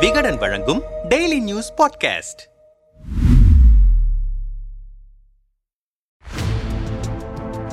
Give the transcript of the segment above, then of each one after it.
விகடன் வழங்கும் daily news podcast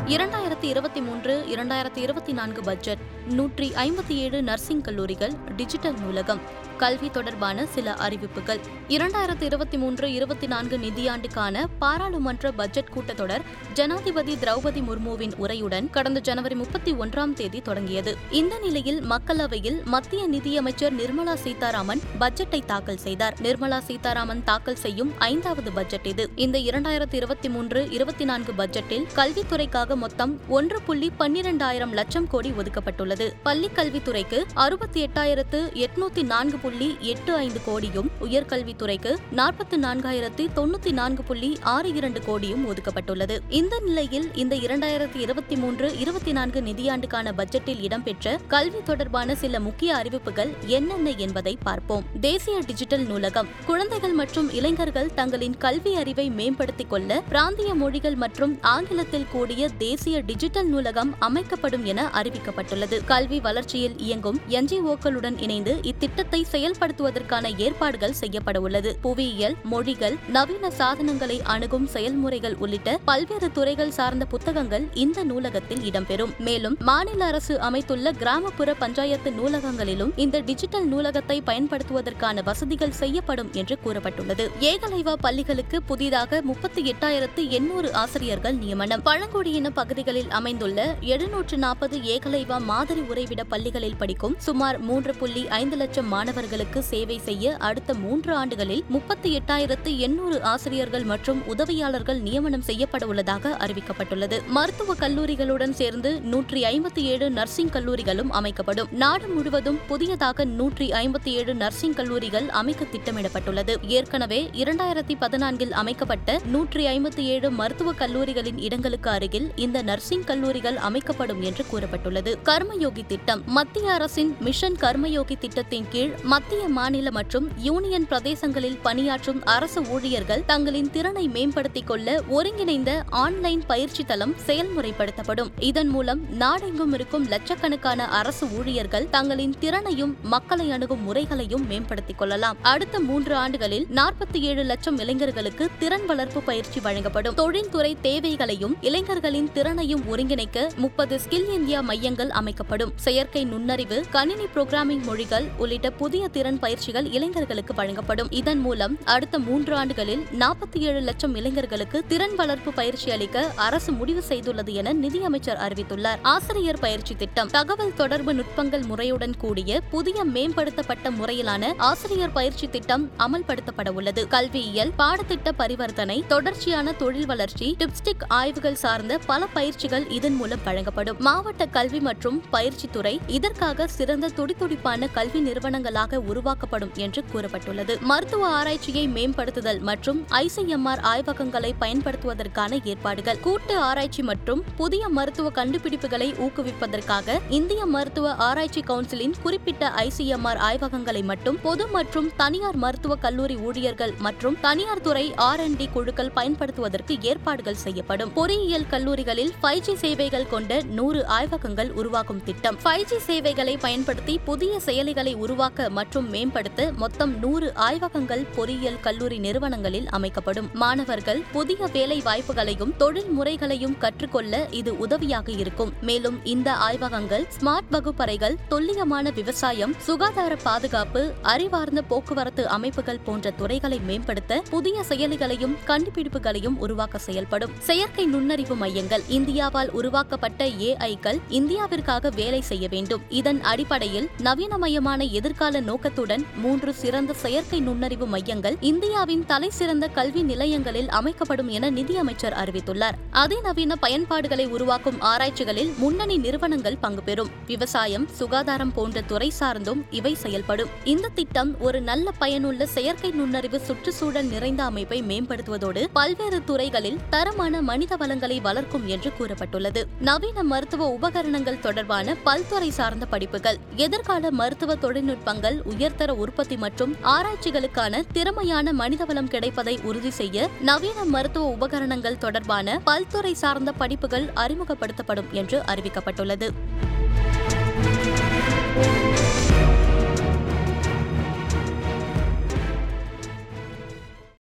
இரண்டாயிரத்தி இருபத்தி மூன்று இரண்டாயிரத்தி இருபத்தி நான்கு பட்ஜெட் நூற்றி ஐம்பத்தி ஏழு நர்சிங் கல்லூரிகள் டிஜிட்டல் நூலகம். கல்வி தொடர்பான சில அறிவிப்புகள். இரண்டாயிரத்தி இருபத்தி மூன்று இருபத்தி நான்கு நிதியாண்டுக்கான பாராளுமன்ற பட்ஜெட் கூட்டத்தொடர் ஜனாதிபதி திரௌபதி முர்முவின் உரையுடன் கடந்த ஜனவரி முப்பத்தி ஒன்றாம் தேதி தொடங்கியது. இந்த நிலையில் மக்களவையில் மத்திய நிதியமைச்சர் நிர்மலா சீதாராமன் பட்ஜெட்டை தாக்கல் செய்தார். நிர்மலா சீதாராமன் தாக்கல் செய்யும் ஐந்தாவது பட்ஜெட் இது. இந்த இரண்டாயிரத்தி இருபத்தி மூன்று இருபத்தி நான்கு பட்ஜெட்டில் கல்வித்துறைக்காக மொத்தம் ஒன்று புள்ளி பன்னிரண்டாயிரம் லட்சம் கோடி ஒதுக்கப்பட்டுள்ளது. பள்ளிக் கல்வித்துறைக்கு அறுபத்தி எட்டாயிரத்து எட்நூத்தி நான்கு புள்ளி எட்டு ஐந்து கோடியும் உயர்கல்வித்துறைக்கு நாற்பத்தி நான்காயிரத்தி தொண்ணூத்தி நான்கு புள்ளி ஆறு இரண்டு கோடியும் ஒதுக்கப்பட்டுள்ளது. இந்த நிலையில் இந்த இரண்டாயிரத்தி இருபத்தி மூன்று இருபத்தி நான்கு நிதியாண்டுக்கான பட்ஜெட்டில் இடம்பெற்ற கல்வி தொடர்பான சில முக்கிய அறிவிப்புகள் என்னென்ன என்பதை பார்ப்போம். தேசிய டிஜிட்டல் நூலகம் குழந்தைகள் மற்றும் இளைஞர்கள் தங்களின் கல்வி அறிவை மேம்படுத்திக் கொள்ள பிராந்திய மொழிகள் மற்றும் ஆங்கிலத்தில் கூடிய தேசிய டிஜிட்டல் நூலகம் அமைக்கப்படும் என அறிவிக்கப்பட்டுள்ளது. கல்வி வளர்ச்சியில் இயங்கும் என்ஜிஓக்களுடன் இணைந்து இத்திட்டத்தை செயல்படுத்துவதற்கான ஏற்பாடுகள் செய்யப்பட உள்ளது. புவியியல் மொழிகள் நவீன சாதனங்களை அணுகும் செயல்முறைகள் உள்ளிட்ட பல்வேறு துறைகள் சார்ந்த புத்தகங்கள் இந்த நூலகத்தில் இடம்பெறும். மேலும் மாநில அரசு அமைத்துள்ள கிராமப்புற பஞ்சாயத்து நூலகங்களிலும் இந்த டிஜிட்டல் நூலகத்தை பயன்படுத்துவதற்கான வசதிகள் செய்யப்படும் என்று கூறப்பட்டுள்ளது. ஏகலைவா பள்ளிகளுக்கு புதிதாக முப்பத்தி எட்டாயிரத்து எண்ணூறு ஆசிரியர்கள் நியமனம். பழங்குடியின பகுதிகளில் அமைந்துள்ள எழுநூற்று நாற்பது ஏகலைவா மாதிரி உறைவிட பள்ளிகளில் படிக்கும் சுமார் மூன்று புள்ளி ஐந்து லட்சம் மாணவர்களுக்கு சேவை செய்ய அடுத்த மூன்று ஆண்டுகளில் முப்பத்தி எட்டாயிரத்து எண்ணூறு ஆசிரியர்கள் மற்றும் உதவியாளர்கள் நியமனம் செய்யப்பட உள்ளதாக அறிவிக்கப்பட்டுள்ளது. மருத்துவ கல்லூரிகளுடன் சேர்ந்து நூற்றி ஐம்பத்தி ஏழு நர்சிங் கல்லூரிகளும் அமைக்கப்படும். நாடு முழுவதும் புதியதாக நூற்றி ஐம்பத்தி ஏழு நர்சிங் கல்லூரிகள் அமைக்க திட்டமிடப்பட்டுள்ளது. ஏற்கனவே இரண்டாயிரத்தி பதினான்கில் அமைக்கப்பட்ட நூற்றி ஐம்பத்தி ஏழு மருத்துவ கல்லூரிகளின் இடங்களுக்கு அருகில் இந்த நர்சிங் கல்லூரிகள் அமைக்கப்படும் என்று கூறப்பட்டுள்ளது. கர்மயோகி திட்டம். மத்திய அரசின் மிஷன் கர்மயோகி திட்டத்தின் கீழ் மத்திய மாநில மற்றும் யூனியன் பிரதேசங்களில் பணியாற்றும் அரசு ஊழியர்கள் தங்களின் திறனை மேம்படுத்திக் கொள்ள ஒருங்கிணைந்த ஆன்லைன் பயிற்சி தளம் செயல்முறைப்படுத்தப்படும். இதன் மூலம் நாடெங்கும் இருக்கும் லட்சக்கணக்கான அரசு ஊழியர்கள் தங்களின் திறனையும் மக்களை அணுகும் முறைகளையும் மேம்படுத்திக் கொள்ளலாம். அடுத்த மூன்று ஆண்டுகளில் நாற்பத்தி ஏழு லட்சம் இளைஞர்களுக்கு திறன் வளர்ப்பு பயிற்சி வழங்கப்படும். தொழில்துறை தேவைகளையும் இளைஞர்களின் திறனையும் ஒருங்கிணைக்க முப்பது ஸ்கில் இந்தியா மையங்கள் அமைக்கப்படும். செயற்கை நுண்ணறிவு கணினி புரோகிராமிங் மொழிகள் உள்ளிட்ட புதிய திறன் பயிற்சிகள் இளைஞர்களுக்கு வழங்கப்படும். இதன் மூலம் அடுத்த மூன்று ஆண்டுகளில் நாற்பத்தி ஏழு லட்சம் இளைஞர்களுக்கு திறன் வளர்ப்பு பயிற்சி அளிக்க அரசு முடிவு செய்துள்ளது என நிதியமைச்சர் அறிவித்துள்ளார். ஆசிரியர் பயிற்சி திட்டம் தகவல் தொடர்பு நுட்பங்கள் முறையுடன் கூடிய புதிய மேம்படுத்தப்பட்ட முறையிலான ஆசிரியர் பயிற்சி திட்டம் அமல்படுத்தப்பட உள்ளது கல்வியியல் பாடத்திட்ட பரிவர்த்தனை தொடர்ச்சியான தொழில் வளர்ச்சி டிப்ஸ்டிக் ஆய்வுகள் சார்ந்த பல பயிற்சிகள் இதன் மூலம் வழங்கப்படும். மாவட்ட கல்வி மற்றும் பயிற்சி துறை இதற்காக சிறந்த துடிதுடிப்பான கல்வி நிறுவனங்களாக உருவாக்கப்படும் என்று கூறப்பட்டுள்ளது. மருத்துவ ஆராய்ச்சியை மேம்படுத்துதல் மற்றும் ஐசிஎம்ஆர் ஆய்வகங்களை பயன்படுத்துவதற்கான ஏற்பாடுகள். கூட்டு ஆராய்ச்சி மற்றும் புதிய மருத்துவ மருத்துவ கண்டுபிடிப்புகளை ஊக்குவிப்பதற்காக இந்திய மருத்துவ ஆராய்ச்சி கவுன்சிலின் குறிப்பிட்ட ஐசிஎம்ஆர் ஆய்வகங்களை மட்டும் பொது மற்றும் தனியார் மருத்துவ கல்லூரி ஊழியர்கள் மற்றும் தனியார் துறை ஆர் டி குழுக்கள் பயன்படுத்துவதற்கு ஏற்பாடுகள் செய்யப்படும். பொறியியல் கல்லூரிகளில் ஃபைவ் ஜி சேவைகள் கொண்ட நூறு ஆய்வகங்கள் உருவாக்கும் திட்டம். ஃபைவ் ஜி சேவைகளை பயன்படுத்தி புதிய செயலிகளை உருவாக்க மற்றும் மேம்படுத்த மொத்தம் நூறு ஆய்வகங்கள் பொறியியல் கல்லூரி நிறுவனங்களில் அமைக்கப்படும். மாணவர்கள் புதிய வேலை வாய்ப்புகளையும் தொழில் முறைகளையும் கற்றுக்கொள்ள இது உதவியாக இருக்கும். மேலும் இந்த ஆய்வகங்கள் ஸ்மார்ட் வகுப்பறைகள் துல்லியமான விவசாயம் சுகாதார பாதுகாப்பு அறிவார்ந்த போக்குவரத்து அமைப்புகள் போன்ற துறைகளை மேம்படுத்த புதிய செயலிகளையும் கண்டுபிடிப்புகளையும் உருவாக்க செயல்படும். செயற்கை நுண்ணறிவு மையங்கள் இந்தியாவால் உருவாக்கப்பட்ட ஏஐக்கள் இந்தியாவிற்காக வேலை செய்ய வேண்டும். இதன் அடிப்படையில் நவீனமயமான எதிர்கால நோக்கத்துடன் மூன்று சிறந்த செயற்கை நுண்ணறிவு மையங்கள் இந்தியாவின் தலை சிறந்த கல்வி நிலையங்களில் அமைக்கப்படும் என நிதியமைச்சர் அறிவித்துள்ளார். அதிநவீன பயன்பாடுகளை உருவாக்கும் ஆராய்ச்சிகளில் முன்னணி நிறுவனங்கள் பங்கு பெறும். விவசாயம் சுகாதாரம் போன்ற துறை சார்ந்தும் இவை செயல்படும். இந்த திட்டம் ஒரு நல்ல பயனுள்ள செயற்கை நுண்ணறிவு சுற்றுச்சூழல் நிறைந்த அமைப்பை மேம்படுத்துவதோடு பல்வேறு துறைகளில் தரமான மனித வளங்களை வளர்க்கும் என்று கூறப்பட்டுள்ளது. நவீன மருத்துவ உபகரணங்கள் தொடர்பான பல்துறை சார்ந்த படிப்புகள் எதிர்கால மருத்துவ தொழில்நுட்பங்கள் உயர்தர உற்பத்தி மற்றும் ஆராய்ச்சிகளுக்கான திறமையான மனிதவளம் கிடைப்பதை உறுதி செய்ய நவீன மருத்துவ உபகரணங்கள் தொடர்பான பல்துறை சார்ந்த படிப்புகள் அமல்படுத்தப்படும் என்று அறிவிக்கப்பட்டுள்ளது.